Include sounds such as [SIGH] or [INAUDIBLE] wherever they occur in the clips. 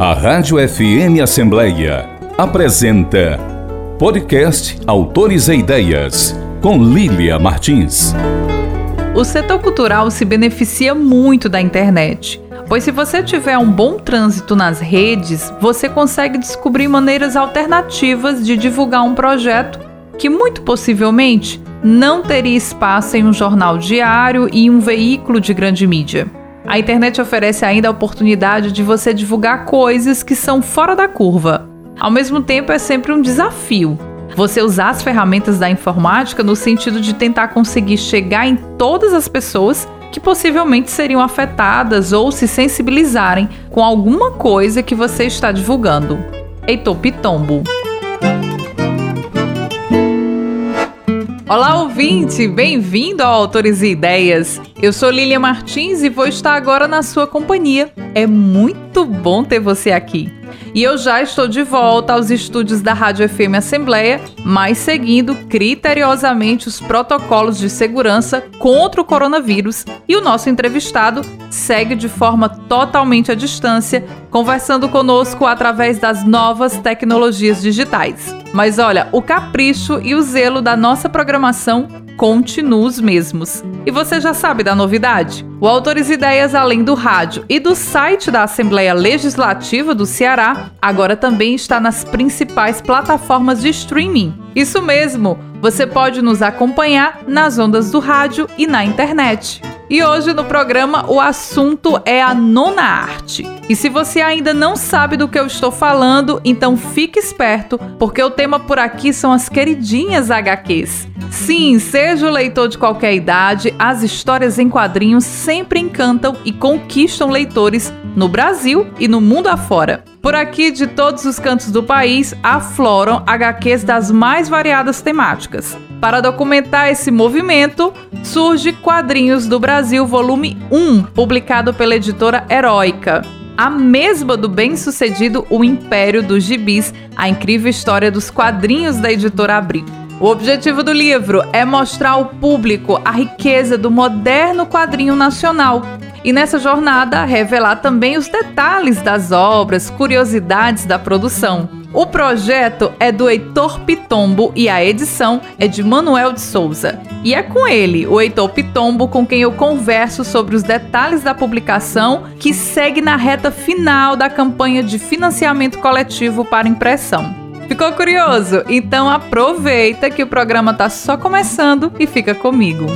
A Rádio FM Assembleia apresenta Podcast Autores e Ideias, com Lília Martins. O setor cultural se beneficia muito da internet, pois se você tiver um bom trânsito nas redes, você consegue descobrir maneiras alternativas de divulgar um projeto que muito possivelmente não teria espaço em um jornal diário e um veículo de grande mídia. A internet oferece ainda a oportunidade de você divulgar coisas que são fora da curva. Ao mesmo tempo, é sempre um desafio. Você usar as ferramentas da informática no sentido de tentar conseguir chegar em todas as pessoas que possivelmente seriam afetadas ou se sensibilizarem com alguma coisa que você está divulgando. Heitor Pitombo. Olá, ouvinte! Bem-vindo ao Autores e Ideias. Eu sou Lilia Martins e vou estar agora na sua companhia. É muito bom ter você aqui. E eu já estou de volta aos estúdios da Rádio FM Assembleia, mas seguindo criteriosamente os protocolos de segurança contra o coronavírus. E o nosso entrevistado segue de forma totalmente à distância, conversando conosco através das novas tecnologias digitais. Mas olha, o capricho e o zelo da nossa programação continuam os mesmos. E você já sabe da novidade? O Autores Ideias, além do rádio e do site da Assembleia Legislativa do Ceará, agora também está nas principais plataformas de streaming. Isso mesmo, você pode nos acompanhar nas ondas do rádio e na internet. E hoje no programa o assunto é a nona arte. E se você ainda não sabe do que eu estou falando, então fique esperto, porque o tema por aqui são as queridinhas HQs. Sim, seja o leitor de qualquer idade, as histórias em quadrinhos sempre encantam e conquistam leitores no Brasil e no mundo afora. Por aqui, de todos os cantos do país, afloram HQs das mais variadas temáticas. Para documentar esse movimento, surge Quadrinhos do Brasil, volume 1, publicado pela editora Heróica. A mesma do bem-sucedido O Império dos Gibis, a incrível história dos quadrinhos da editora Abril. O objetivo do livro é mostrar ao público a riqueza do moderno quadrinho nacional e nessa jornada revelar também os detalhes das obras, curiosidades da produção. O projeto é do Heitor Pitombo e a edição é de Manuel de Souza. E é com ele, o Heitor Pitombo, com quem eu converso sobre os detalhes da publicação, que segue na reta final da campanha de financiamento coletivo para impressão. Ficou curioso? Então aproveita que o programa está só começando e fica comigo.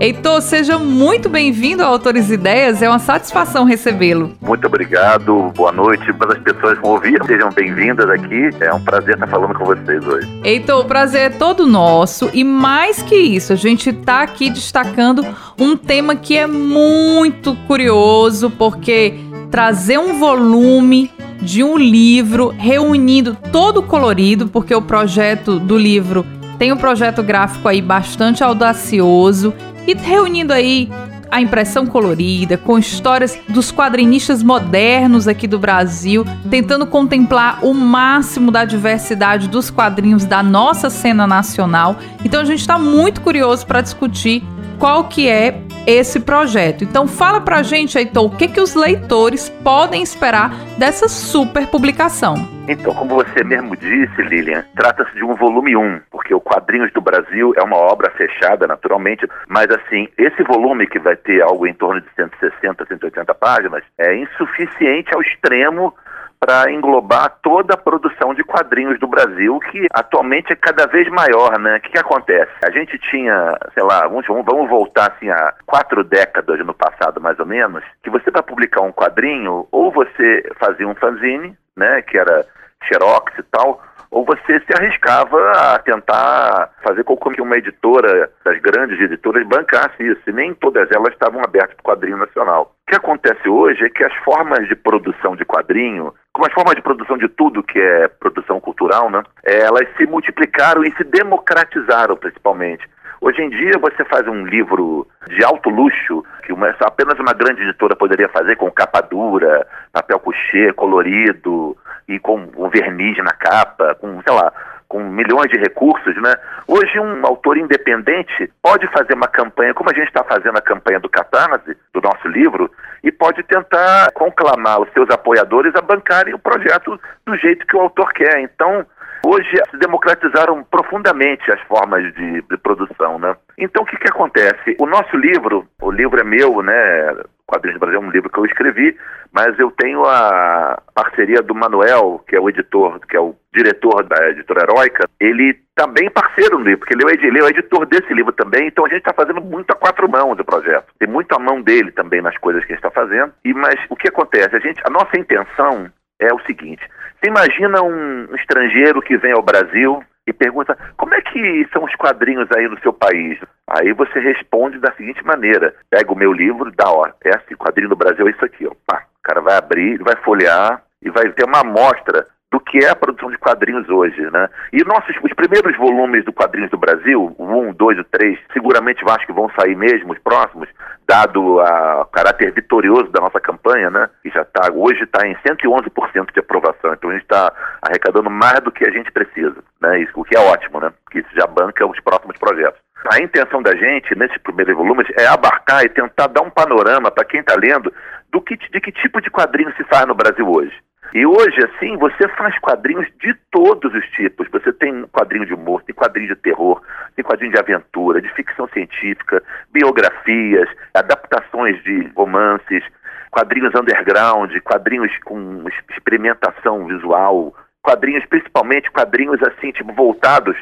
Heitor, seja muito bem-vindo ao Autores Ideias, é uma satisfação recebê-lo. Muito obrigado, boa noite para as pessoas que vão ouvir, sejam bem-vindas aqui, é um prazer estar falando com vocês hoje. Heitor, o prazer é todo nosso e mais que isso, a gente está aqui destacando um tema que é muito curioso, porque trazer um volume de um livro reunindo todo colorido, porque o projeto do livro tem um projeto gráfico aí bastante audacioso e reunindo aí a impressão colorida, com histórias dos quadrinistas modernos aqui do Brasil, tentando contemplar o máximo da diversidade dos quadrinhos da nossa cena nacional. Então a gente está muito curioso para discutir qual que é esse projeto. Então fala pra gente, Heitor, o que, que os leitores podem esperar dessa super publicação. Então, como você mesmo disse, Lilian, trata-se de um volume 1, porque o Quadrinhos do Brasil é uma obra fechada, naturalmente, mas assim, esse volume que vai ter algo em torno de 160, 180 páginas, é insuficiente ao extremo para englobar toda a produção de quadrinhos do Brasil, que atualmente é cada vez maior, né? O que, que acontece? A gente tinha, sei lá, vamos, vamos voltar assim a quatro décadas no passado, mais ou menos, que você para publicar um quadrinho, ou você fazia um fanzine, né? Que era xerox e tal, ou você se arriscava a tentar fazer com que uma editora, das grandes editoras, bancasse isso, e nem todas elas estavam abertas para o quadrinho nacional. O que acontece hoje é que as formas de produção de quadrinho, como as formas de produção de tudo que é produção cultural, né, elas se multiplicaram e se democratizaram principalmente. Hoje em dia você faz um livro de alto luxo, que uma, apenas uma grande editora poderia fazer com capa dura, papel couché colorido e com um verniz na capa, com, sei lá, com milhões de recursos, né? Hoje um autor independente pode fazer uma campanha, como a gente está fazendo a campanha do Catarse, do nosso livro, e pode tentar conclamar os seus apoiadores a bancarem o projeto do jeito que o autor quer. Então, hoje se democratizaram profundamente as formas de, de produção, né? Então, o que que acontece? O nosso livro, o livro é meu, né? Quadrinhos do Brasil é um livro que eu escrevi, mas eu tenho a parceria do Manuel, que é o editor, que é o diretor da editora Heroica, ele também parceiro no livro, porque ele é, ele é o editor desse livro também, então a gente está fazendo muito a quatro mãos o projeto. Tem muito a mão dele também nas coisas que a gente está fazendo. E mas o que acontece? A gente, a nossa intenção é o seguinte: você imagina um estrangeiro que vem ao Brasil e pergunta como é que são os quadrinhos aí no seu país? Aí você responde da seguinte maneira: pega o meu livro, dá, ó, assim, quadrinho do Brasil é isso aqui, ó. Pá, o cara vai abrir, vai folhear e vai ter uma amostra do que é a produção de quadrinhos hoje, né? E nossos, os primeiros volumes do Quadrinhos do Brasil, o 1, 2 e 3, seguramente acho que vão sair mesmo, os próximos, dado o caráter vitorioso da nossa campanha, né? Que já está, hoje está em 111% de aprovação, então a gente está arrecadando mais do que a gente precisa, né? Isso, o que é ótimo, né? Que isso já banca os próximos projetos. A intenção da gente, nesses primeiros volumes, é abarcar e tentar dar um panorama para quem está lendo do que, de que tipo de quadrinho se faz no Brasil hoje. E hoje, assim, você faz quadrinhos de todos os tipos. Você tem quadrinho de humor, tem quadrinho de terror, tem quadrinho de aventura, de ficção científica, biografias, adaptações de romances, quadrinhos underground, quadrinhos com experimentação visual, quadrinhos, principalmente quadrinhos assim, tipo, voltados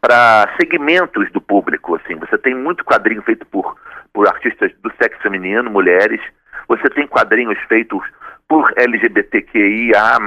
para segmentos do público. Assim. Você tem muito quadrinho feito por, por artistas do sexo feminino, mulheres. Você tem quadrinhos feitos por LGBTQIA+,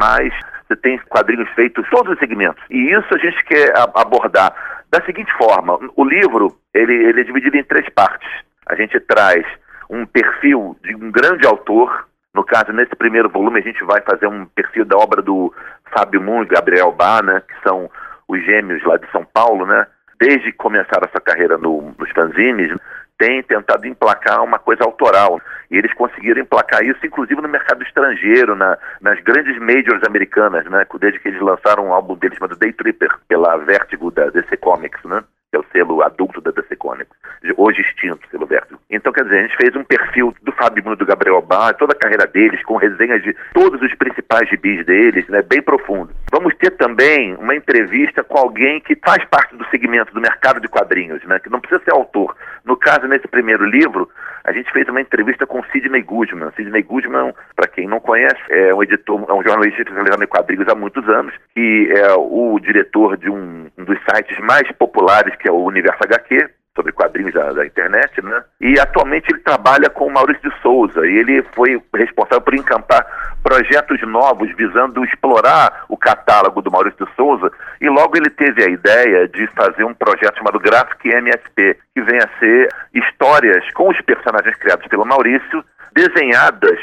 você tem quadrinhos feitos todos os segmentos. E isso a gente quer abordar da seguinte forma, o livro, ele, ele é dividido em três partes. A gente traz um perfil de um grande autor, no caso, nesse primeiro volume, a gente vai fazer um perfil da obra do Fábio Moon e Gabriel Bá, né, que são os gêmeos lá de São Paulo, né? Desde que começaram essa carreira no, nos fanzines, tem tentado emplacar uma coisa autoral. E eles conseguiram emplacar isso, inclusive no mercado estrangeiro, na, nas grandes majors americanas, né? Desde que eles lançaram um álbum deles chamado Day Tripper, pela Vertigo da DC Comics, né? Que é o selo adulto da DC Comics, hoje extinto, selo Vertigo. Então, quer dizer, a gente fez um perfil do Fábio Bruno do Gabriel Bar, toda a carreira deles, com resenhas de todos os principais gibis deles, né? Bem profundo. Vamos ter também uma entrevista com alguém que faz parte do segmento do mercado de quadrinhos, né? Que não precisa ser autor. No caso, nesse primeiro livro, a gente fez uma entrevista com Sidney Goodman. Sidney Goodman, para quem não conhece, é um editor, é um jornalista especializado em quadrinhos há muitos anos, que é o diretor de um dos sites mais populares, que é o Universo HQ, sobre quadrinhos da, da, internet, né? E atualmente ele trabalha com o Maurício de Souza e ele foi responsável por encampar projetos novos visando explorar o catálogo do Maurício de Souza e logo ele teve a ideia de fazer um projeto chamado Graphic MSP, que vem a ser histórias com os personagens criados pelo Maurício, desenhadas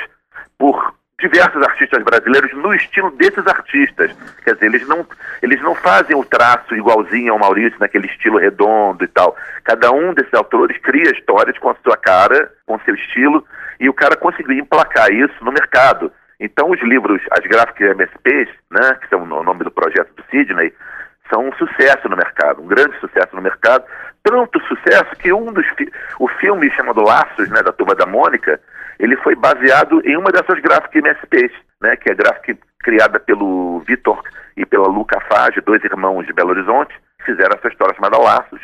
por diversos artistas brasileiros no estilo desses artistas. Quer dizer, eles não, eles não fazem o traço igualzinho ao Maurício, naquele estilo redondo e tal. Cada um desses autores cria histórias com a sua cara, com seu estilo, e o cara conseguiu emplacar isso no mercado. Então, os livros, as gráficas MSPs, né, que são o nome do projeto do Sidney, são um sucesso no mercado, um grande sucesso no mercado. Tanto sucesso que um dos fi o filme chamado Laços, né, da Turma da Mônica, ele foi baseado em uma dessas gráficas MSPs, né, que é a gráfica criada pelo Vitor e pela Luca Fage, dois irmãos de Belo Horizonte, fizeram essa história chamada Laços,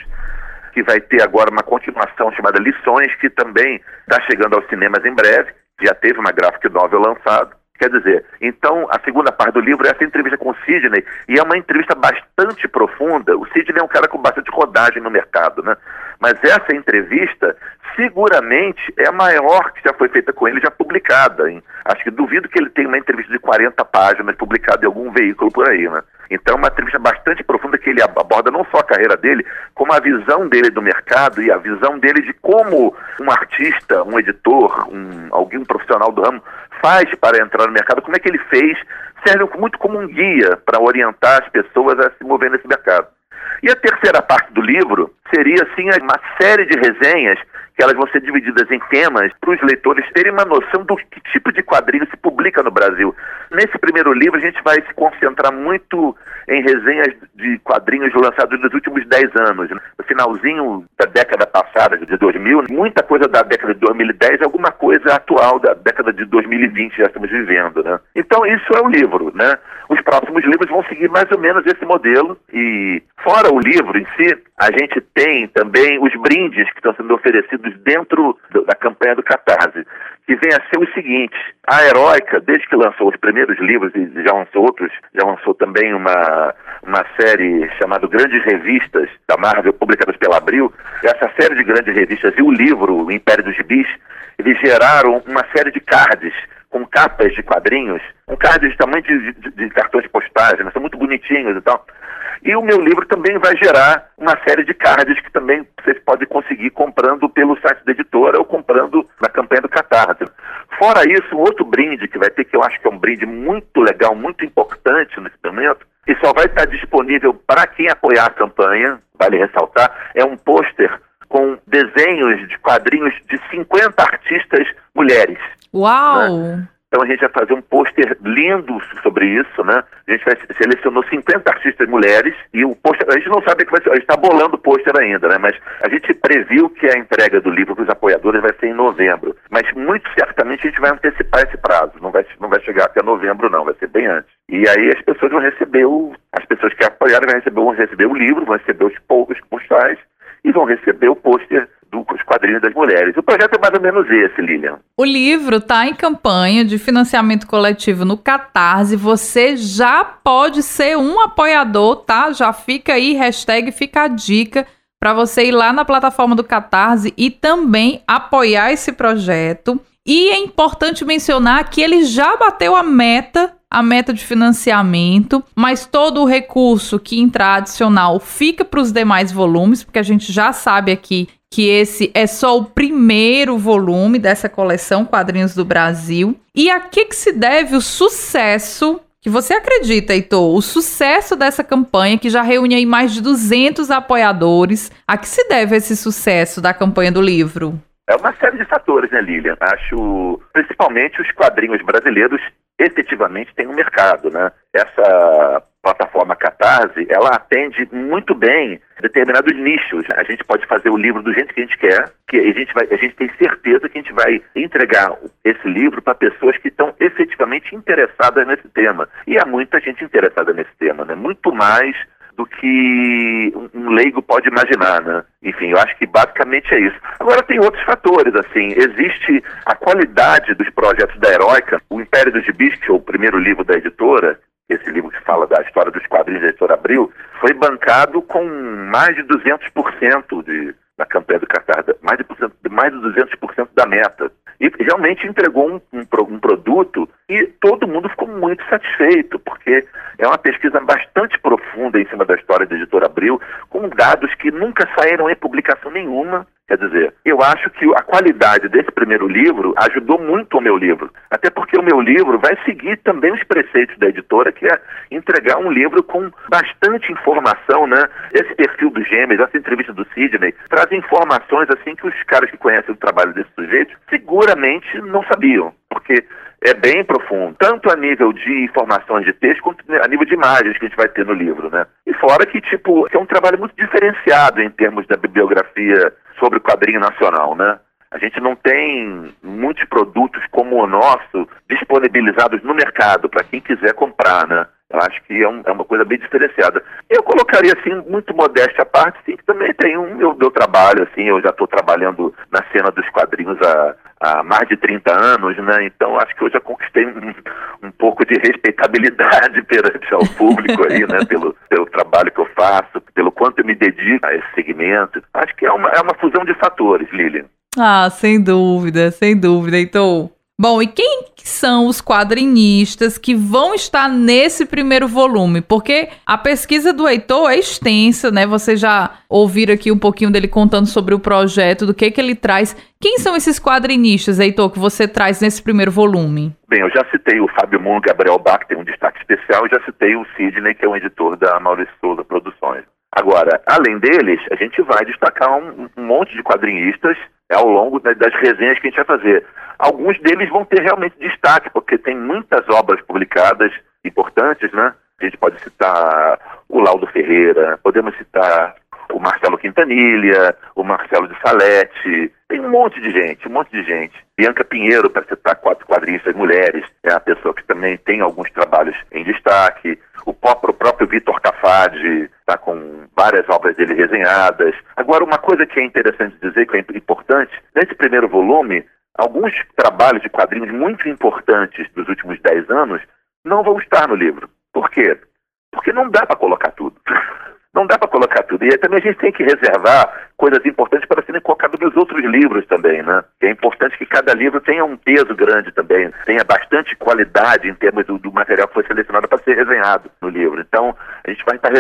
que vai ter agora uma continuação chamada Lições, que também está chegando aos cinemas em breve, já teve uma graphic novel lançada. Quer dizer, então a segunda parte do livro é essa entrevista com o Sidney, e é uma entrevista bastante profunda. O Sidney é um cara com bastante rodagem no mercado, né? Mas essa entrevista seguramente é a maior que já foi feita com ele, já publicada. Hein? Acho que duvido que ele tenha uma entrevista de 40 páginas publicada em algum veículo por aí, né? Então é uma entrevista bastante profunda que ele aborda não só a carreira dele, como a visão dele do mercado e a visão dele de como um artista, um editor, um, alguém um profissional do ramo faz para entrar no mercado, como é que ele fez, serve muito como um guia para orientar as pessoas a se mover nesse mercado. E a terceira parte do livro seria, assim, uma série de resenhas que elas vão ser divididas em temas para os leitores terem uma noção do que tipo de quadrinho se publica no Brasil. Nesse primeiro livro, a gente vai se concentrar muito em resenhas de quadrinhos lançados nos últimos 10 anos. No finalzinho da década passada, de 2000, muita coisa da década de 2010 alguma coisa atual da década de 2020 já estamos vivendo, né? Então isso é o livro, né? Os próximos livros vão seguir mais ou menos esse modelo e fora o livro em si, a gente tem também os brindes que estão sendo oferecidos dentro da campanha do Catarse, que vem a ser o seguinte: a Heróica, desde que lançou os primeiros livros e já lançou outros, já lançou também uma, uma série chamada Grandes Revistas da Marvel, publicadas pela Abril. Essa série de grandes revistas e o livro O Império dos Gibis, eles geraram uma série de cards com capas de quadrinhos, com cards de tamanho de, de, de cartões postais, né? são muito bonitinhos e tal. E o meu livro também vai gerar uma série de cards que também vocês podem conseguir comprando pelo site da editora ou comprando na campanha do Catarse. Fora isso, um outro brinde que vai ter, que eu acho que é um brinde muito legal, muito importante nesse momento, e só vai estar disponível para quem apoiar a campanha, vale ressaltar, é um pôster com desenhos de quadrinhos de 50 artistas mulheres. Uau! Né? Então a gente vai fazer um pôster lindo sobre isso, né? A gente vai, selecionou 50 artistas mulheres e o pôster, a gente não sabe que vai ser, a gente está bolando o pôster ainda, né? Mas a gente previu que a entrega do livro para os apoiadores vai ser em novembro. Mas muito certamente a gente vai antecipar esse prazo, não vai, não vai chegar até novembro não, vai ser bem antes. E aí as pessoas vão receber o, as pessoas que apoiaram vão receber, vão receber o livro, vão receber os poucos postais e vão receber o pôster quadrinhos das mulheres. O projeto é mais ou menos esse, Lilian. O livro está em campanha de financiamento coletivo no Catarse. Você já pode ser um apoiador, tá? Já fica aí, hashtag fica a dica para você ir lá na plataforma do Catarse e também apoiar esse projeto. E é importante mencionar que ele já bateu a meta a meta de financiamento, mas todo o recurso que entrar adicional fica para os demais volumes, porque a gente já sabe aqui que esse é só o primeiro volume dessa coleção Quadrinhos do Brasil. E a que, que se deve o sucesso que você acredita, Heitor, o sucesso dessa campanha que já reúne aí mais de 200 apoiadores, a que se deve esse sucesso da campanha do livro? É uma série de fatores, né, Lilian? Acho, principalmente, os quadrinhos brasileiros efetivamente têm um mercado, né? Essa plataforma Catarse, ela atende muito bem determinados nichos. A gente pode fazer o livro do jeito que a gente quer, que a gente, vai, a gente tem certeza que a gente vai entregar esse livro para pessoas que estão efetivamente interessadas nesse tema. E há muita gente interessada nesse tema, né? Muito mais do que um leigo pode imaginar, né? Enfim, eu acho que basicamente é isso. Agora tem outros fatores, assim, existe a qualidade dos projetos da Heróica, o Império dos Gibis, que é o primeiro livro da editora, esse livro que fala da história dos quadrinhos da editora Abril, foi bancado com mais de 200% de, na campanha do Qatar, mais de, mais de 200% da meta. E realmente entregou um, um, um produto e todo mundo ficou muito satisfeito, porque é uma pesquisa bastante profunda em cima da história da editora Abril, com dados que nunca saíram em publicação nenhuma. Quer dizer, eu acho que a qualidade desse primeiro livro ajudou muito o meu livro. Até porque o meu livro vai seguir também os preceitos da editora, que é entregar um livro com bastante informação, né? Esse perfil dos gêmeos, essa entrevista do Sidney, traz informações assim que os caras que conhecem o trabalho desse sujeito seguramente não sabiam. Porque é bem profundo, tanto a nível de informações de texto quanto a nível de imagens que a gente vai ter no livro, né? E fora que, tipo, é um trabalho muito diferenciado em termos da bibliografia sobre o quadrinho nacional, né? A gente não tem muitos produtos como o nosso disponibilizados no mercado para quem quiser comprar, né? Eu acho que é, um, é, uma coisa bem diferenciada. Eu colocaria, assim, muito modéstia à parte, sim, que também tem um meu, meu trabalho, assim, eu já estou trabalhando na cena dos quadrinhos há, há, mais de 30 anos, né? Então acho que eu já conquistei um, um pouco de respeitabilidade [LAUGHS] perante ao público aí, né? [LAUGHS] Pelo, pelo trabalho que eu faço, pelo quanto eu me dedico a esse segmento. Acho que é uma, é uma fusão de fatores, Lilian. Ah, sem dúvida, sem dúvida. Então, Bom, e quem são os quadrinistas que vão estar nesse primeiro volume? Porque a pesquisa do Heitor é extensa, né? Vocês já ouviram aqui um pouquinho dele contando sobre o projeto, do que que ele traz. Quem são esses quadrinistas, Heitor, que você traz nesse primeiro volume? Bem, eu já citei o Fábio Moon, Gabriel Bach, tem um destaque especial, e já citei o Sidney, que é um editor da Maurício Souza Produções. Agora, além deles, a gente vai destacar um, um monte de quadrinistas é, ao longo das resenhas que a gente vai fazer. Alguns deles vão ter realmente destaque, porque tem muitas obras publicadas importantes, né? A gente pode citar o Laudo Ferreira, podemos citar o Marcelo Quintanilha, o Marcelo de Salete, tem um monte de gente, um monte de gente. Bianca Pinheiro, para citar quatro quadristas mulheres, é a pessoa que também tem alguns trabalhos em destaque. O próprio, próprio Vitor Cafade está com várias obras dele resenhadas. Agora, uma coisa que é interessante dizer, que é importante, nesse primeiro volume, alguns trabalhos de quadrinhos muito importantes dos últimos dez anos não vão estar no livro. Por quê? Porque não dá para colocar tudo. [LAUGHS] Não dá para colocar tudo. E também a gente tem que reservar coisas importantes para serem colocadas nos outros livros também, né? É importante que cada livro tenha um peso grande também, tenha bastante qualidade em termos do, do material que foi selecionado para ser resenhado no livro. Então, a gente vai estar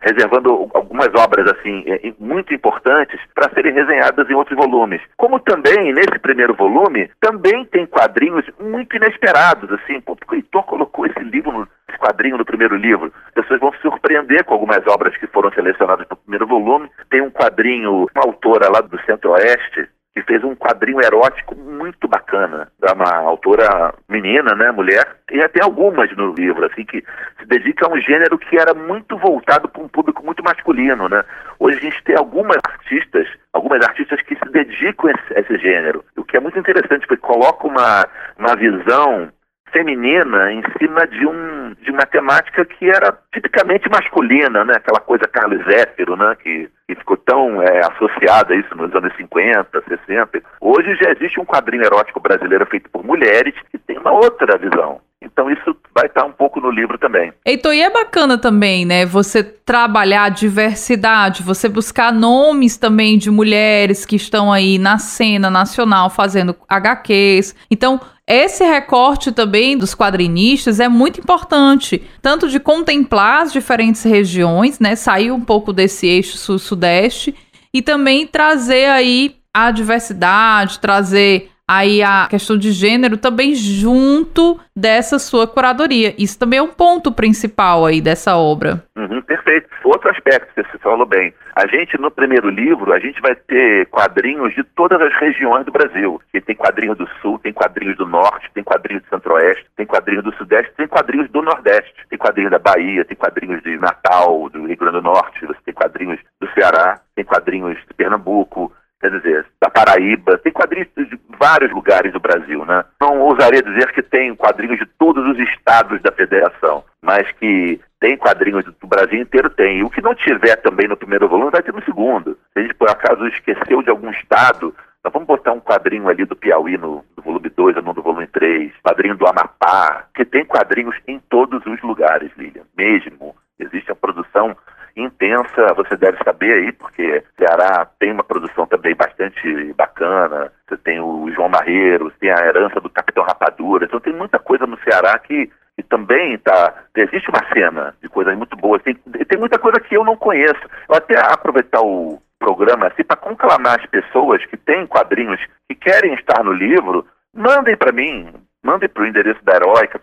reservando algumas obras assim é, muito importantes para serem resenhadas em outros volumes. Como também nesse primeiro volume também tem quadrinhos muito inesperados assim, pô, o Heitor colocou esse livro no quadrinho no primeiro livro. As pessoas vão se surpreender com algumas obras que foram selecionadas no primeiro volume. Tem um quadrinho, uma autora lá do Centro-Oeste, que fez um quadrinho erótico muito bacana. É uma autora menina, né, mulher, e até algumas no livro, assim, que se dedica a um gênero que era muito voltado para um público muito masculino, né? Hoje a gente tem algumas artistas, algumas artistas que se dedicam a esse, a esse gênero, o que é muito interessante, porque coloca uma, uma visão feminina em cima de, um, de uma temática que era tipicamente masculina, né? Aquela coisa Carlos Zéfiro, né? Que, que ficou tão é, associada a isso nos anos 50, 60. Hoje já existe um quadrinho erótico brasileiro feito por mulheres que tem uma outra visão. Então isso vai estar um pouco no livro também. Heitor, e é bacana também, né? Você trabalhar a diversidade, você buscar nomes também de mulheres que estão aí na cena nacional fazendo HQs. Então, esse recorte também dos quadrinistas é muito importante, tanto de contemplar as diferentes regiões, né, sair um pouco desse eixo sul-sudeste e também trazer aí a diversidade, trazer aí a questão de gênero também junto dessa sua curadoria. Isso também é um ponto principal aí dessa obra. Uhum, perfeito. Outro aspecto que você falou bem. A gente, no primeiro livro, a gente vai ter quadrinhos de todas as regiões do Brasil. E tem quadrinhos do Sul, tem quadrinhos do Norte, tem quadrinhos do Centro-Oeste, tem quadrinhos do Sudeste, tem quadrinhos do Nordeste. Tem quadrinhos da Bahia, tem quadrinhos de Natal, do Rio Grande do Norte, você tem quadrinhos do Ceará, tem quadrinhos de Pernambuco, quer dizer, da Paraíba, tem quadrinhos de vários lugares do Brasil, né? Não ousaria dizer que tem quadrinhos de todos os estados da federação, mas que tem quadrinhos do Brasil inteiro, tem. E o que não tiver também no primeiro volume vai ter no segundo. Se a gente por acaso esqueceu de algum estado, nós vamos botar um quadrinho ali do Piauí no, no volume 2 ou no volume 3, quadrinho do Amapá, que tem quadrinhos em todos os lugares, Lilian, mesmo. Existe a produção intensa, você deve saber aí, porque Ceará tem uma produção também bastante bacana. Você tem o João Marreiro, você tem a herança do Capitão Rapadura. Então tem muita coisa no Ceará que, que também tá. Existe uma cena de coisas muito boas. Tem, tem muita coisa que eu não conheço. Eu até aproveitar o programa assim para conclamar as pessoas que têm quadrinhos que querem estar no livro, mandem para mim, Mande para o endereço da Heroica,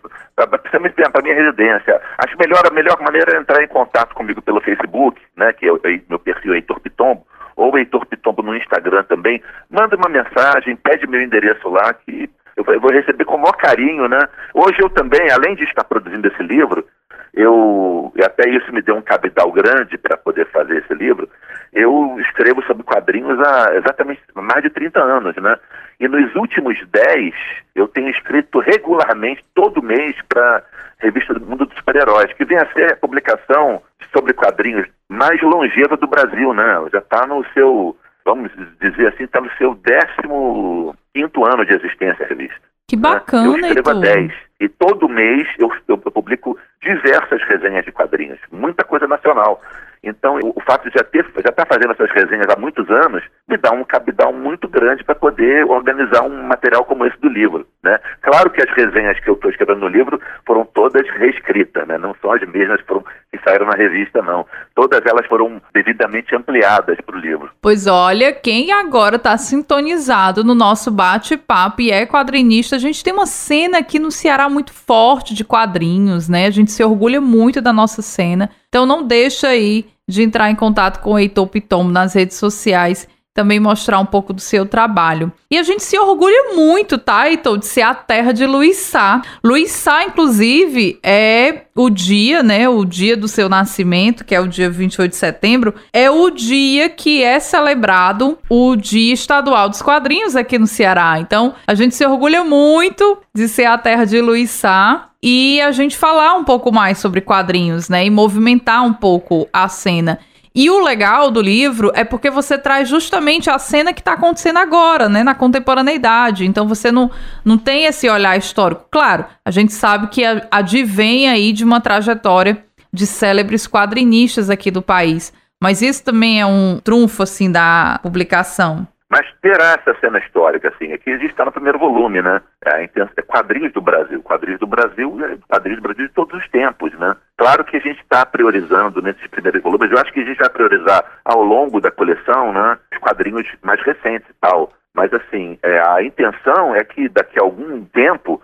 principalmente para a minha residência. Acho melhor, a melhor maneira é entrar em contato comigo pelo Facebook, né, que é, é meu perfil é Heitor Pitombo, ou Heitor Pitombo no Instagram também. Manda uma mensagem, pede meu endereço lá, que eu vou receber com o maior carinho, né? Hoje eu também, além de estar produzindo esse livro, eu, até isso me deu um capital grande para poder fazer esse livro, eu escrevo sobre quadrinhos há exatamente mais de 30 anos, né? E nos últimos 10, eu tenho escrito regularmente, todo mês, para revista do Mundo dos Super-Heróis, que vem a ser a publicação sobre quadrinhos mais longeva do Brasil, né? Já está no seu, vamos dizer assim, está no seu 15 ano de existência a revista. Que bacana, né? Eu escrevo a 10. E todo mês eu, eu, eu publico diversas resenhas de quadrinhos, muita coisa nacional. Então, o fato de já ter, já estar tá fazendo essas resenhas há muitos anos me dá um cabidal muito grande para poder organizar um material como esse do livro, né? Claro que as resenhas que eu estou escrevendo no livro foram todas reescritas, né? Não são as mesmas que, foram, que saíram na revista, não. Todas elas foram devidamente ampliadas para o livro. Pois olha, quem agora está sintonizado no nosso bate-papo e é quadrinista, a gente tem uma cena aqui no Ceará muito forte de quadrinhos, né? A gente se orgulha muito da nossa cena Então não deixa aí de entrar em contato com o Heitor Pitombo nas redes sociais também mostrar um pouco do seu trabalho. E a gente se orgulha muito, Heitor, de ser a terra de Luiz Sá. Luiz Sá, inclusive, é o dia, né, o dia do seu nascimento, que é o dia 28 de setembro, é o dia que é celebrado o Dia Estadual dos Quadrinhos aqui no Ceará. Então, a gente se orgulha muito de ser a terra de Luiz Sá e a gente falar um pouco mais sobre quadrinhos, né, e movimentar um pouco a cena. E o legal do livro é porque você traz justamente a cena que está acontecendo agora, né, na contemporaneidade. Então você não, não tem esse olhar histórico. Claro, a gente sabe que advém aí de uma trajetória de célebres quadrinistas aqui do país. Mas isso também é um trunfo, assim, da publicação. Mas terá essa cena histórica, assim. Aqui existe está no primeiro volume, né? É, é quadrinhos do Brasil. Quadrinhos do Brasil, é quadrinhos do Brasil de todos os tempos, né? Claro que a gente está priorizando nesses primeiros volumes. Eu acho que a gente vai priorizar ao longo da coleção, né? Os quadrinhos mais recentes e tal. Mas, assim, é, a intenção é que daqui a algum tempo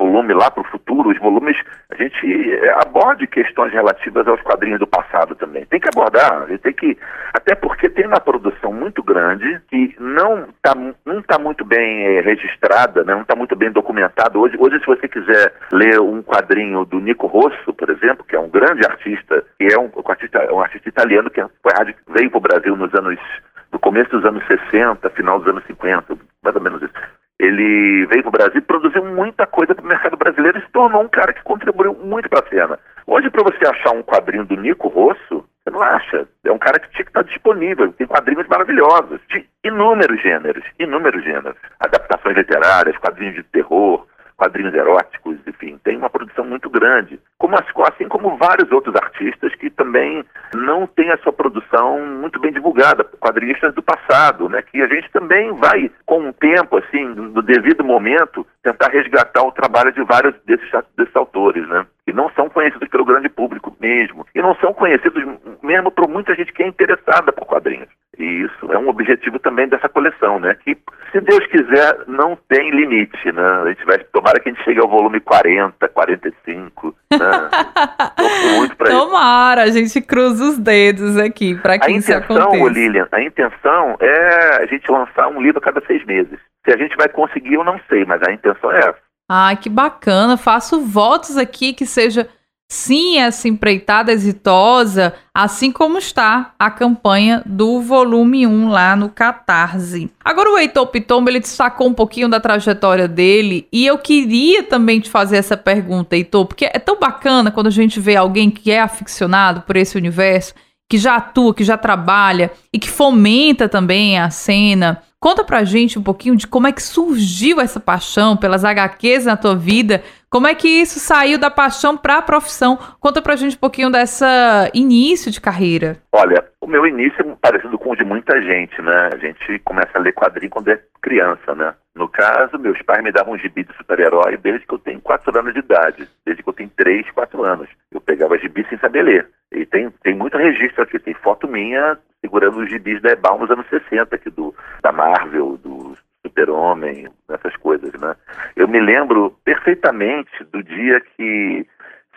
volume lá para o futuro, os volumes, a gente é, aborde questões relativas aos quadrinhos do passado também. Tem que abordar, tem que. Até porque tem uma produção muito grande que não está não tá muito bem é, registrada, né, não está muito bem documentada. Hoje, hoje, se você quiser ler um quadrinho do Nico Rosso, por exemplo, que é um grande artista, que é um, um artista, um artista italiano que veio para o Brasil nos anos no começo dos anos 60, final dos anos 50, mais ou menos isso ele veio para o Brasil, produziu muita coisa para o mercado brasileiro e se tornou um cara que contribuiu muito para a cena. Hoje, para você achar um quadrinho do Nico Rosso, você não acha. É um cara que tinha que estar disponível. Tem quadrinhos maravilhosos, de inúmeros gêneros, inúmeros gêneros. Adaptações literárias, quadrinhos de terror, quadrinhos eróticos, enfim, tem uma produção muito grande. Como assim como vários outros artistas que também não têm a sua produção muito bem divulgada, quadrinistas do passado, né? Que a gente também vai, com o tempo, assim, no devido momento, tentar resgatar o trabalho de vários desses, desses autores, né? Que não são conhecidos pelo grande público mesmo. E não são conhecidos mesmo por muita gente que é interessada por quadrinhos. E isso é um objetivo também dessa coleção, né? Que, se Deus quiser, não tem limite, né? A gente vai, tomara que a gente chegue ao volume 40, 45, né? muito pra [LAUGHS] tomara, isso. a gente cruza os dedos aqui para que a isso intenção, Lilian, a intenção é a gente lançar um livro a cada seis meses. Se a gente vai conseguir, eu não sei, mas a intenção é essa. Ai, que bacana. Faço votos aqui que seja sim essa empreitada exitosa, assim como está a campanha do volume 1 lá no Catarse. Agora o Heitor Pitombo, ele destacou um pouquinho da trajetória dele e eu queria também te fazer essa pergunta, Heitor, porque é tão bacana quando a gente vê alguém que é aficionado por esse universo, que já atua, que já trabalha e que fomenta também a cena. Conta pra gente um pouquinho de como é que surgiu essa paixão pelas HQs na tua vida, como é que isso saiu da paixão para a profissão. Conta pra gente um pouquinho dessa início de carreira. Olha, o meu início é parecido com o de muita gente, né? A gente começa a ler quadrinho quando é criança, né? No caso, meus pais me davam um gibi de super-herói desde que eu tenho 4 anos de idade, desde que eu tenho 3, 4 anos. Eu pegava gibi sem saber ler. E tem, tem muito registro aqui, tem foto minha segurando os gibis da Ebal nos anos 60, aqui do, da Marvel, do Super-Homem, essas coisas, né? Eu me lembro perfeitamente do dia que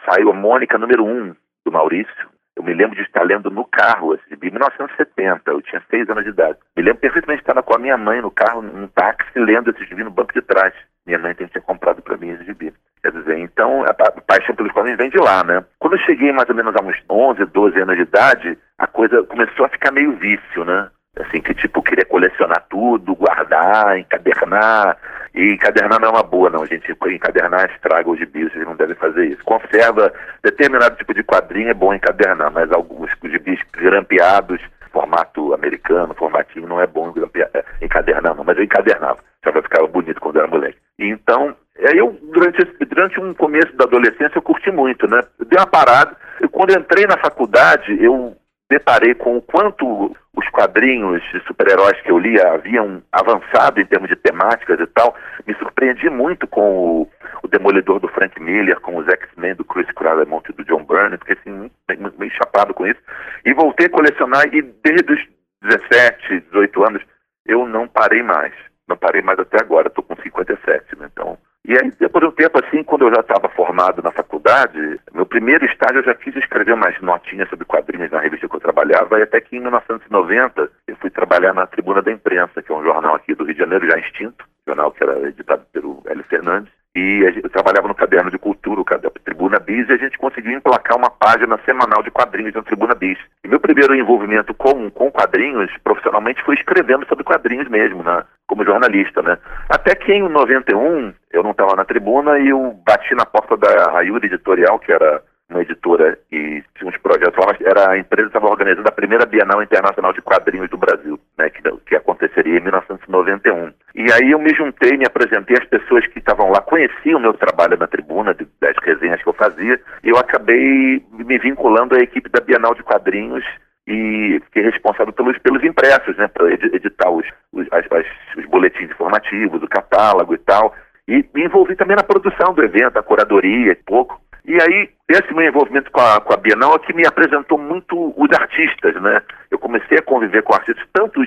saiu a Mônica número 1 um, do Maurício. Eu me lembro de estar lendo no carro esse gibi, em 1970, eu tinha seis anos de idade. Me lembro perfeitamente de estar com a minha mãe no carro, num táxi, lendo esse gibi no banco de trás. Minha mãe tinha comprado para mim esse gibi. Quer dizer, então a paixão pelos quadrinhos vem de lá, né? Quando eu cheguei mais ou menos a uns 11, 12 anos de idade, a coisa começou a ficar meio vício, né? Assim, que tipo, queria colecionar tudo, guardar, encadernar. E encadernar não é uma boa, não. Gente encadernar estraga os gibis, vocês não devem fazer isso. Conserva determinado tipo de quadrinho, é bom encadernar, mas alguns gibis grampeados, formato americano, formatinho, não é bom é, encadernar, não. Mas eu encadernava, já ficar bonito quando era moleque. Então, aí eu, durante, durante um começo da adolescência, eu curti muito, né? dei uma parada. E quando entrei na faculdade, eu deparei com o quanto os quadrinhos de super-heróis que eu lia haviam avançado em termos de temáticas e tal. Me surpreendi muito com o, o Demolidor do Frank Miller, com os X-Men do Chris Claremont e do John Byrne, fiquei assim, meio, chapado com isso. E voltei a colecionar e desde os 17, 18 anos eu não parei mais. Não parei mais até agora, estou com 57, né? Então, e aí, depois de um tempo assim, quando eu já estava formado na faculdade, meu primeiro estágio eu já quis escrever umas notinhas sobre quadrinhos na revista que eu trabalhava, e até que em 1990 eu fui trabalhar na Tribuna da Imprensa, que é um jornal aqui do Rio de Janeiro, já extinto, jornal que era editado pelo Hélio Fernandes. E eu trabalhava no caderno de cultura, o caderno Tribuna Bis, e a gente conseguiu emplacar uma página semanal de quadrinhos na Tribuna Bis. E meu primeiro envolvimento com, com quadrinhos, profissionalmente, foi escrevendo sobre quadrinhos mesmo, né, como jornalista, né. Até que em 91, eu não estava na tribuna e eu bati na porta da Raiura Editorial, que era uma editora e tinha uns projetos lá, era a empresa estava organizando a primeira Bienal Internacional de Quadrinhos do Brasil, né, que, que aconteceria em 1991. E aí eu me juntei, me apresentei, as pessoas que estavam lá conheciam o meu trabalho na tribuna, de, das resenhas que eu fazia, e eu acabei me vinculando à equipe da Bienal de Quadrinhos e fiquei responsável pelos, pelos impressos, né, para editar os, os, as, as, os boletins informativos, o catálogo e tal. E me envolvi também na produção do evento, a curadoria, pouco. E aí, esse meu envolvimento com a, com a Bienal é que me apresentou muito os artistas, né? Eu comecei a conviver com artistas, tanto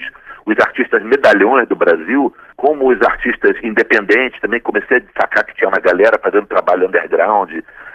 os, artistas medalhões do Brasil, como os artistas independentes. Também comecei a destacar que tinha uma galera fazendo trabalho underground,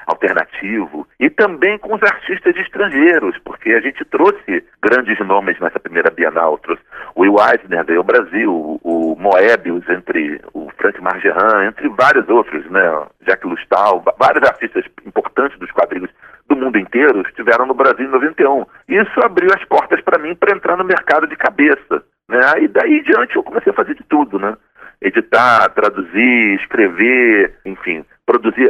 alternativo, e também com os artistas estrangeiros, porque a gente trouxe grandes nomes nessa primeira Bienal. Trouxe o Will Eisner veio ao Brasil, o Moebius, entre o Frank Margerin, entre vários outros, né? Jacques Lustal, vários artistas importantes dos quadrinhos do mundo inteiro estiveram no Brasil em 91. Isso abriu as portas para mim para entrar no mercado de cabeça. Né? E daí em diante eu comecei a fazer de tudo, né? Editar, traduzir, escrever, enfim, produzir,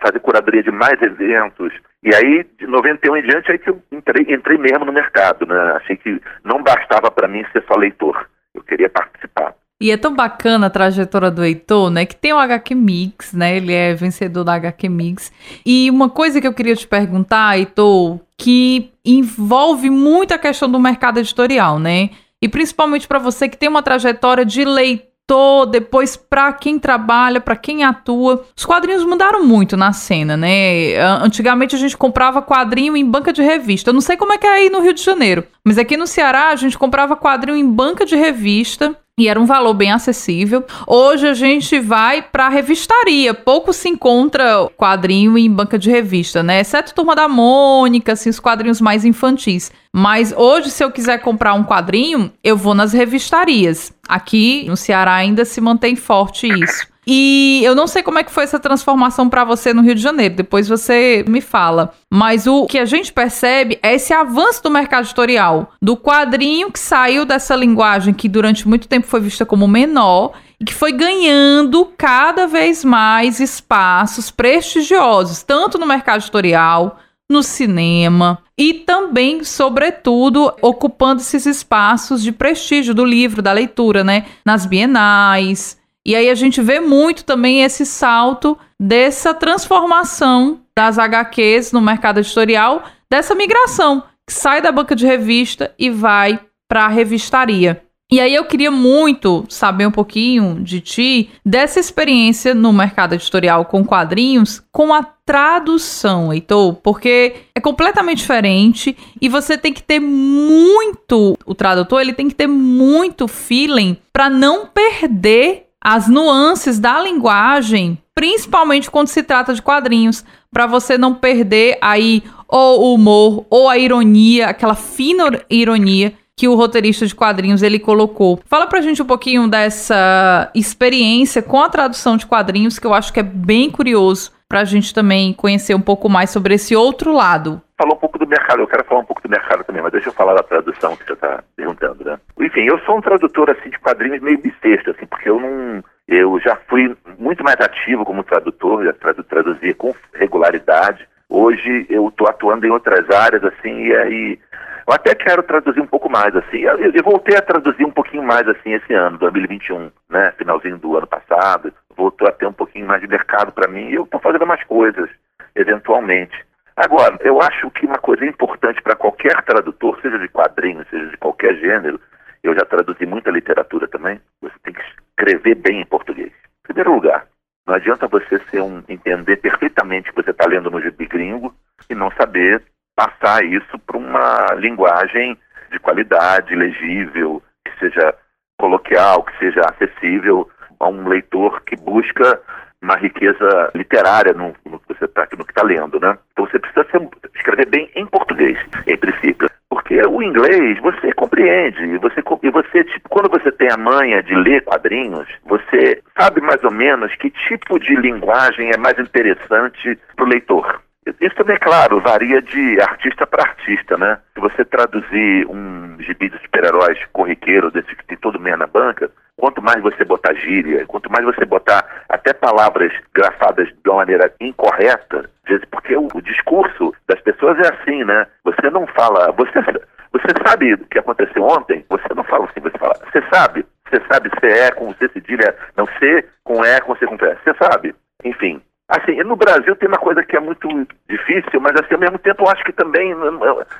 fazer curadoria de mais eventos. E aí, de 91 em diante, aí que eu entrei, entrei mesmo no mercado, né? Achei que não bastava para mim ser só leitor. Eu queria participar. E é tão bacana a trajetória do Heitor, né? Que tem o HQ Mix, né? Ele é vencedor da HQ Mix. E uma coisa que eu queria te perguntar, Heitor, que envolve muito a questão do mercado editorial, né? E principalmente para você que tem uma trajetória de leitor, depois para quem trabalha, para quem atua. Os quadrinhos mudaram muito na cena, né? Antigamente a gente comprava quadrinho em banca de revista. Eu não sei como é que é aí no Rio de Janeiro, mas aqui no Ceará a gente comprava quadrinho em banca de revista e era um valor bem acessível. Hoje a gente vai para revistaria. Pouco se encontra quadrinho em banca de revista, né? Exceto Turma da Mônica, assim, os quadrinhos mais infantis. Mas hoje, se eu quiser comprar um quadrinho, eu vou nas revistarias. Aqui no Ceará ainda se mantém forte isso. E eu não sei como é que foi essa transformação para você no Rio de Janeiro, depois você me fala. Mas o que a gente percebe é esse avanço do mercado editorial, do quadrinho que saiu dessa linguagem que durante muito tempo foi vista como menor e que foi ganhando cada vez mais espaços prestigiosos, tanto no mercado editorial, no cinema e também, sobretudo, ocupando esses espaços de prestígio do livro, da leitura, né? Nas bienais, e aí a gente vê muito também esse salto dessa transformação das HQs no mercado editorial, dessa migração que sai da banca de revista e vai para a revistaria. E aí eu queria muito saber um pouquinho de ti dessa experiência no mercado editorial com quadrinhos, com a tradução, Heitor, porque é completamente diferente e você tem que ter muito, o tradutor, ele tem que ter muito feeling para não perder as nuances da linguagem, principalmente quando se trata de quadrinhos, para você não perder aí ou o humor ou a ironia, aquela fina ironia que o roteirista de quadrinhos ele colocou. Fala pra gente um pouquinho dessa experiência com a tradução de quadrinhos que eu acho que é bem curioso pra gente também conhecer um pouco mais sobre esse outro lado falou um pouco do mercado, eu quero falar um pouco do mercado também, mas deixa eu falar da tradução que você está perguntando, né? Enfim, eu sou um tradutor assim de quadrinhos meio bissexto, assim, porque eu não. Eu já fui muito mais ativo como tradutor, já tradu, traduzia com regularidade. Hoje eu estou atuando em outras áreas, assim, e aí. Eu até quero traduzir um pouco mais, assim. Eu, eu voltei a traduzir um pouquinho mais, assim, esse ano, 2021, né? Finalzinho do ano passado. Voltou a ter um pouquinho mais de mercado para mim e eu estou fazendo mais coisas, eventualmente. Agora, eu acho que uma coisa importante para qualquer tradutor, seja de quadrinhos, seja de qualquer gênero, eu já traduzi muita literatura também, você tem que escrever bem em português. Em primeiro lugar, não adianta você ser um, entender perfeitamente o que você está lendo no gibi gringo e não saber passar isso para uma linguagem de qualidade, legível, que seja coloquial, que seja acessível a um leitor que busca uma riqueza literária no, no que você está tá lendo, né? Então você precisa ser, escrever bem em português, em princípio. Porque o inglês você compreende, e você, e você tipo, quando você tem a manha de ler quadrinhos, você sabe mais ou menos que tipo de linguagem é mais interessante para o leitor. Isso também, é claro, varia de artista para artista, né? Se você traduzir um gibi de super-heróis corriqueiro, desse que tem todo meia na banca, quanto mais você botar gíria, quanto mais você botar até palavras grafadas de uma maneira incorreta, porque o, discurso das pessoas é assim, né? Você não fala, você, você sabe o que aconteceu ontem? Você não fala assim, você fala, você sabe, você sabe se é com C cedilha, não C com E, com C com você sabe. Enfim, Assim, no Brasil tem uma coisa que é muito difícil, mas assim, ao mesmo tempo eu acho que também,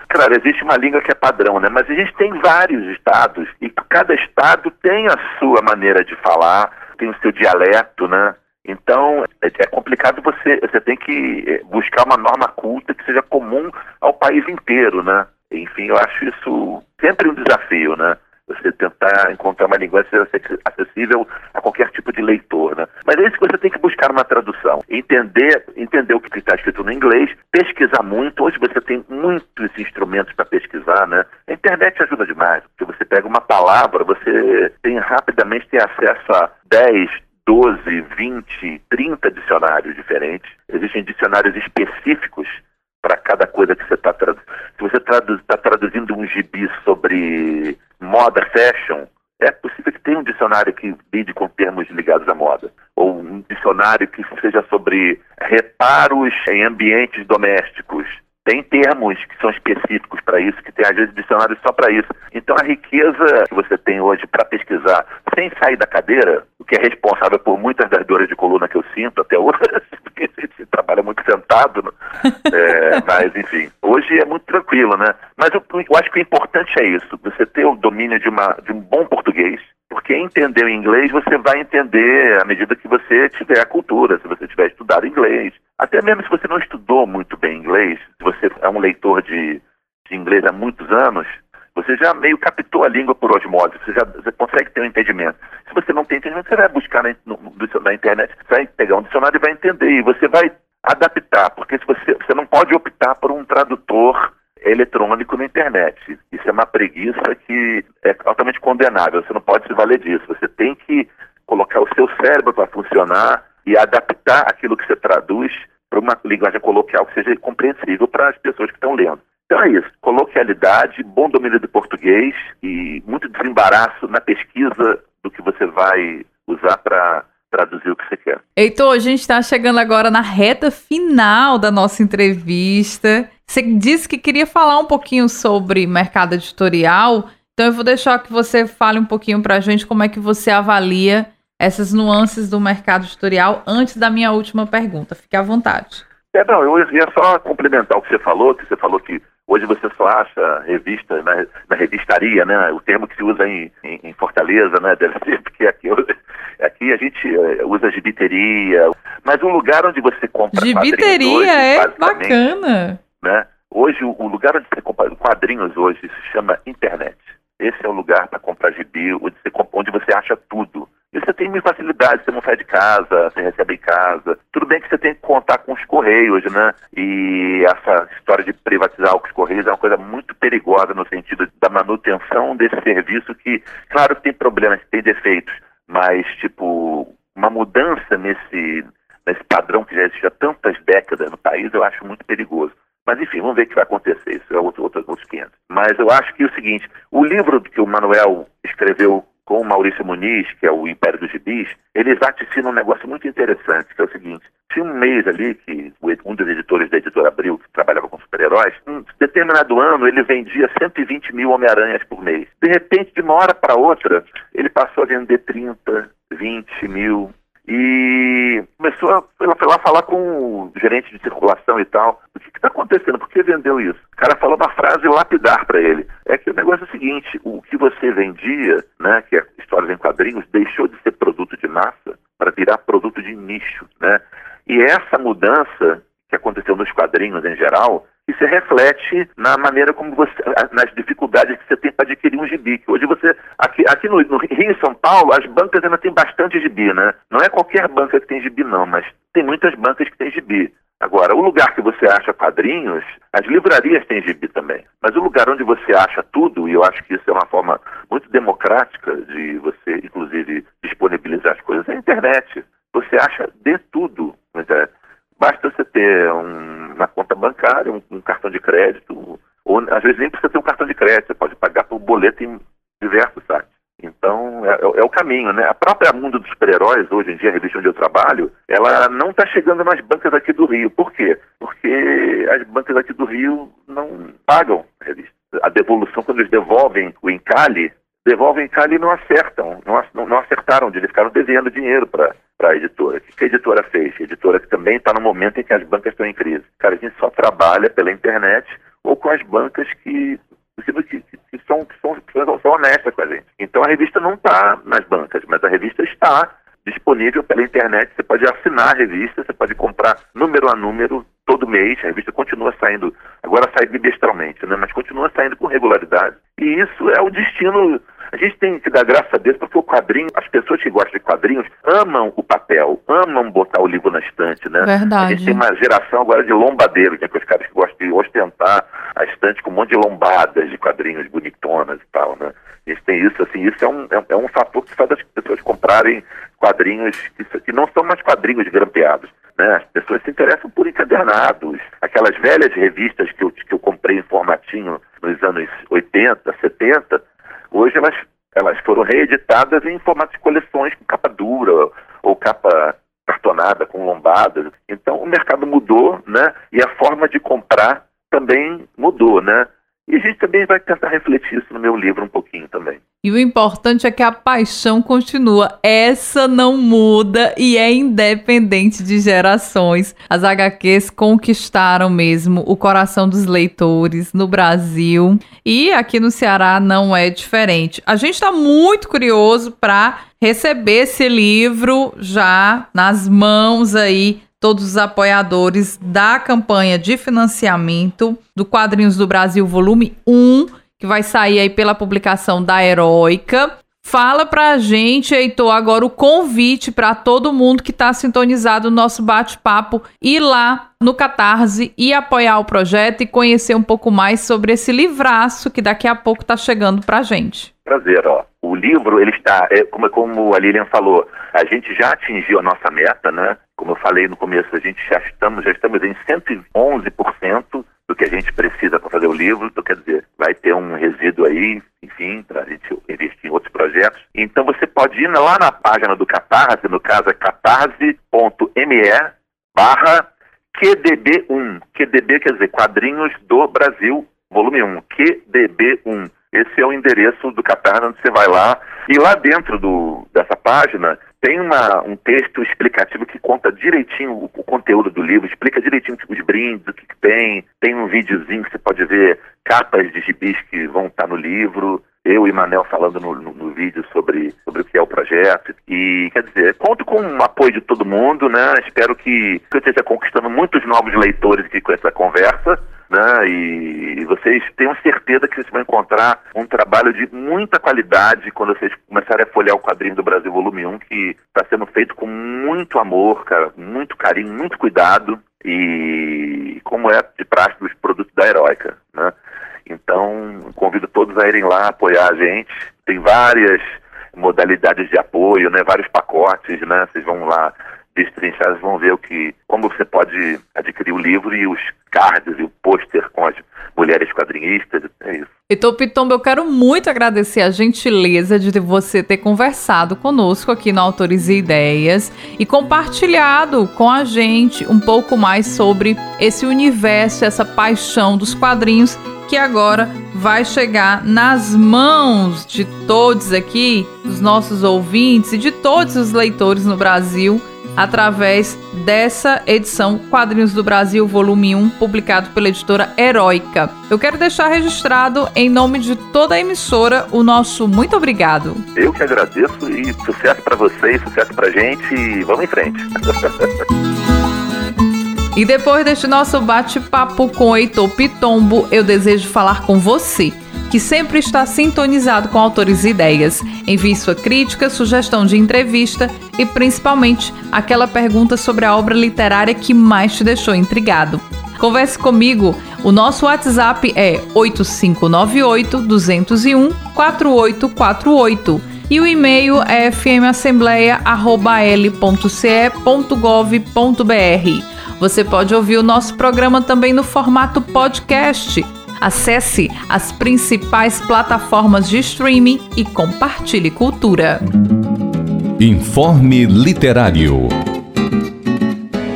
claro, existe uma língua que é padrão, né? Mas a gente tem vários estados e cada estado tem a sua maneira de falar, tem o seu dialeto, né? Então, é, é complicado você, você tem que eh, buscar uma norma culta que seja comum ao país inteiro, né? Enfim, eu acho isso sempre um desafio, né? Você tentar encontrar uma linguagem acessível a qualquer tipo de leitor, né? Mas é isso que você tem que buscar uma tradução, entender, entender o que está escrito no inglês, pesquisar muito. Hoje você tem muitos instrumentos para pesquisar, né? A internet ajuda demais, porque você pega uma palavra, você tem rapidamente tem acesso a 10, 12, 20, 30 dicionários diferentes. Existem dicionários específicos para cada coisa que você está traduzindo. Se você está tradu traduzindo um gibi sobre moda fashion, é possível que tenha um dicionário que lide com termos ligados à moda. Ou um dicionário que seja sobre reparos em ambientes domésticos. Tem termos que são específicos para isso, que tem às vezes dicionários só para isso. Então a riqueza que você tem hoje para pesquisar sem sair da cadeira, o que é responsável por muitas das dores de coluna que eu sinto até hoje, [LAUGHS] trabalha muito sentado, né? [LAUGHS] é, mas enfim, hoje é muito tranquilo, né? Mas eu, eu acho que o importante é isso, você ter o domínio de, uma, de um bom português, porque entender o inglês você vai entender à medida que você tiver a cultura, se você tiver estudado inglês. Até mesmo se você não estudou muito bem inglês, se você é um leitor de, de inglês há muitos anos, você já meio captou a língua por osmose, você já você consegue ter um entendimento. Se você não tem entendimento, você vai buscar na, no, na internet, você vai pegar um dicionário e vai entender, e você vai adaptar, porque se você, você não pode optar por um tradutor eletrônico na internet. Isso é uma preguiça que é altamente condenável. Você não pode se valer disso. Você tem que colocar o seu cérebro para funcionar e adaptar aquilo que você traduz para uma linguagem coloquial que seja compreensível para as pessoas que estão lendo. Então é isso. Coloquialidade, bom domínio do português e muito desembaraço na pesquisa do que você vai usar para traduzir o que você quer. Heitor, a gente está chegando agora na reta final da nossa entrevista. Você disse que queria falar um pouquinho sobre mercado editorial, então eu vou deixar que você fale um pouquinho para a gente como é que você avalia essas nuances do mercado editorial antes da minha última pergunta. Fique à vontade. É, não, eu ia só complementar o que você falou, que você falou que hoje você só acha revista na, na revistaria, né? O termo que se usa em, em, em Fortaleza, né? Deve ser, [LAUGHS] porque aqui, aqui a gente eh, usa gibiteria, mas um lugar onde você compra Gibiteria hoje, é bacana né? Hoje, o lugar onde você compra quadrinhos hoje se chama internet. Esse é o lugar para comprar gibi, onde você, onde você acha tudo. E você tem mil facilidades, você não sai de casa, você recebe em casa. Tudo bem que você tem que contar com os correios, né? E essa história de privatizar os correios é uma coisa muito perigosa no sentido da manutenção desse serviço que, claro tem problemas, tem defeitos, mas, tipo, uma mudança nesse, nesse padrão que já existe há tantas décadas no país, eu acho muito perigoso. Mas enfim, vamos ver o que vai acontecer, isso é outro, outro, outros 500. Mas eu acho que é o seguinte, o livro que o Manuel escreveu com o Maurício Muniz, que é o Império dos Gibis, eles vaticinam um negócio muito interessante, que é o seguinte, tinha um mês ali que um dos editores da editora Abril, que trabalhava com super-heróis, um determinado ano ele vendia 120 mil Homem-Aranhas por mês. De repente, de uma hora para outra, ele passou a vender 30, 20 mil, e começou a, ela foi lá falar com o gerente de circulação e tal. Acontecendo? Por que vendeu isso? O cara falou uma frase lapidar para ele. É que o negócio é o seguinte: o que você vendia, né, que é histórias em quadrinhos, deixou de ser produto de massa para virar produto de nicho, né? E essa mudança que aconteceu nos quadrinhos em geral, se reflete na maneira como você, nas dificuldades que você tem para adquirir um gibi. Hoje você, aqui, aqui no, no, Rio e São Paulo, as bancas ainda têm bastante gibi, né? Não é qualquer banca que tem gibi, não, mas tem muitas bancas que tem gibi. Agora, o lugar que você acha quadrinhos, as livrarias têm gibi também. Mas o lugar onde você acha tudo, e eu acho que isso é uma forma muito democrática de você, inclusive, disponibilizar as coisas, é a internet. Você acha de tudo na internet. Basta você ter um, uma conta bancária, um, um, cartão de crédito, ou às vezes nem precisa ter um cartão de crédito, você pode pagar por boleto em diversos sites. Então, é, é, é, o caminho, né? A própria Mundo dos Super-Heróis, hoje em dia, a revista onde eu trabalho, ela não está chegando nas bancas aqui do Rio. Por quê? Porque as bancas aqui do Rio não pagam a revista. A devolução, quando eles devolvem o encalhe, devolvem encalhe e não acertam. Não, não, acertaram, eles ficaram devendo dinheiro para a editora. O que a editora fez? A editora que também está no momento em que as bancas estão em crise. Cara, a gente só trabalha pela internet ou com as bancas que que, que, que, são, que são, são honestas com a gente. Então a revista não está nas bancas, mas a revista está disponível pela internet. Você pode assinar a revista, você pode comprar número a número todo mês. A revista continua saindo, agora sai bimestralmente, né? mas continua saindo com regularidade. E isso é o destino. A gente tem que dar graças a Deus porque o quadrinho, as pessoas que gostam de quadrinhos amam o papel, amam botar o livro na estante, né? Verdade. A gente tem uma geração agora de lombadeiros, né? Que os caras que gostam de ostentar a estante com um monte de lombadas de quadrinhos bonitonas e tal, né? A gente tem isso, assim, isso é um, é, é um fator que faz as pessoas comprarem quadrinhos que, que não são mais quadrinhos grampeados. Né? As pessoas se interessam por encadernados. Aquelas velhas revistas que eu, que eu comprei em formatinho nos anos 80, 70, hoje elas, elas foram reeditadas em formato de coleções com capa dura ou capa cartonada com lombadas. Então o mercado mudou, né? E a forma de comprar também mudou, né? E a gente também vai tentar refletir isso no meu livro um pouquinho também. E o importante é que a paixão continua. Essa não muda e é independente de gerações. As HQs conquistaram mesmo o coração dos leitores no Brasil e aqui no Ceará não é diferente. A gente está muito curioso para receber esse livro já nas mãos aí todos os apoiadores da campanha de financiamento do Quadrinhos do Brasil, volume 1, que vai sair aí pela publicação da Heróica. Fala pra gente, Heitor, agora o convite para todo mundo que está sintonizado no nosso bate-papo ir lá no Catarse e apoiar o projeto e conhecer um pouco mais sobre esse livraço que daqui a pouco está chegando pra gente. Prazer, ó. O livro, ele está, é, como, como a Lilian falou, a gente já atingiu a nossa meta, né? Como eu falei no começo, a gente já estamos, já estamos em 111% do que a gente precisa para fazer o livro, então quer dizer, vai ter um resíduo aí, enfim, para a gente investir em outros projetos. Então você pode ir lá na página do Catarse, no caso é catarse.me barra QDB1. QDB quer dizer Quadrinhos do Brasil, volume 1. QDB1. Esse é o endereço do Catarse, onde você vai lá. E lá dentro do, dessa página tem uma, um texto explicativo que conta direitinho o, o, conteúdo do livro, explica direitinho os brindes, o que, que, tem. Tem um videozinho que você pode ver capas de gibis que vão estar no livro. Eu e Manel falando no, no, no, vídeo sobre, sobre o que é o projeto. E, quer dizer, conto com o apoio de todo mundo, né? Espero que, que eu esteja conquistando muitos novos leitores aqui com essa conversa né? E vocês tenham certeza que vocês vão encontrar um trabalho de muita qualidade quando vocês começarem a folhear o quadrinho do Brasil Volume 1, que está sendo feito com muito amor, cara, muito carinho, muito cuidado e como é de praxe dos produtos da Heróica, né? Então, convido todos a irem lá apoiar a gente. Tem várias modalidades de apoio, né? Vários pacotes, né? Vocês vão lá destrinchadas vão ver o que, como você pode adquirir o livro e os cards e o pôster com as mulheres quadrinistas. É isso. Então, Pitombo, eu quero muito agradecer a gentileza de você ter conversado conosco aqui no Autorize Ideias e compartilhado com a gente um pouco mais sobre esse universo, essa paixão dos quadrinhos que agora vai chegar nas mãos de todos aqui, dos nossos ouvintes e de todos os leitores no Brasil através dessa edição Quadrinhos do Brasil, volume 1, publicado pela editora Heróica. Eu quero deixar registrado, em nome de toda a emissora, o nosso muito obrigado. Eu que agradeço e sucesso para vocês, sucesso para gente e vamos em frente. e depois deste nosso bate-papo com Heitor Pitombo, eu desejo falar com você que sempre está sintonizado com autores e ideias. Envie sua crítica, sugestão de entrevista e principalmente aquela pergunta sobre a obra literária que mais te deixou intrigado. Converse comigo. O nosso WhatsApp é 8598 201 4848 e o e-mail é fmassembleia.l.ce.gov.br. Você pode ouvir o nosso programa também no formato podcast. Acesse as principais plataformas de streaming e compartilhe cultura. Informe Literário.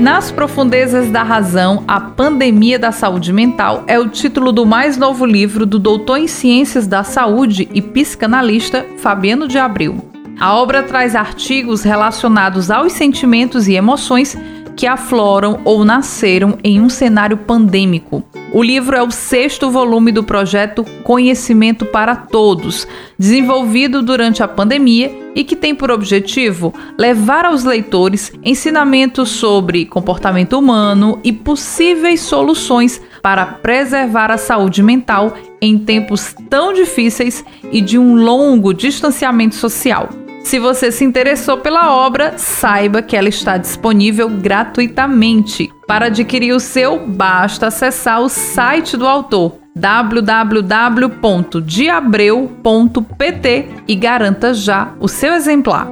Nas profundezas da razão, a pandemia da saúde mental é o título do mais novo livro do doutor em ciências da saúde e psicanalista Fabiano de Abreu. A obra traz artigos relacionados aos sentimentos e emoções que afloram ou nasceram em um cenário pandêmico. O livro é o sexto volume do projeto Conhecimento para Todos, desenvolvido durante a pandemia e que tem por objetivo levar aos leitores ensinamentos sobre comportamento humano e possíveis soluções para preservar a saúde mental em tempos tão difíceis e de um longo distanciamento social. Se você se interessou pela obra, saiba que ela está disponível gratuitamente. Para adquirir o seu, basta acessar o site do autor www.diabreu.pt e garanta já o seu exemplar.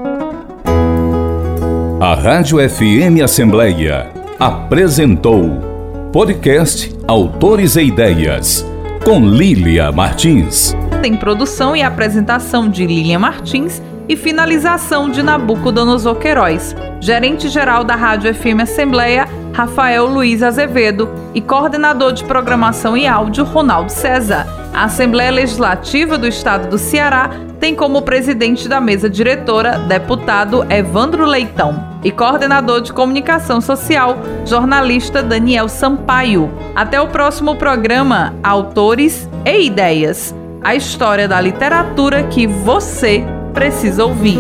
A Rádio FM Assembleia apresentou podcast Autores e Ideias com Lília Martins. Tem produção e apresentação de Lília Martins e finalização de Nabucodonosor Queiroz, gerente-geral da Rádio FM Assembleia, Rafael Luiz Azevedo, e coordenador de programação e áudio, Ronaldo César. A Assembleia Legislativa do Estado do Ceará tem como presidente da mesa diretora deputado Evandro Leitão e coordenador de comunicação social, jornalista Daniel Sampaio. Até o próximo programa Autores e Ideias a história da literatura que você precisa ouvir.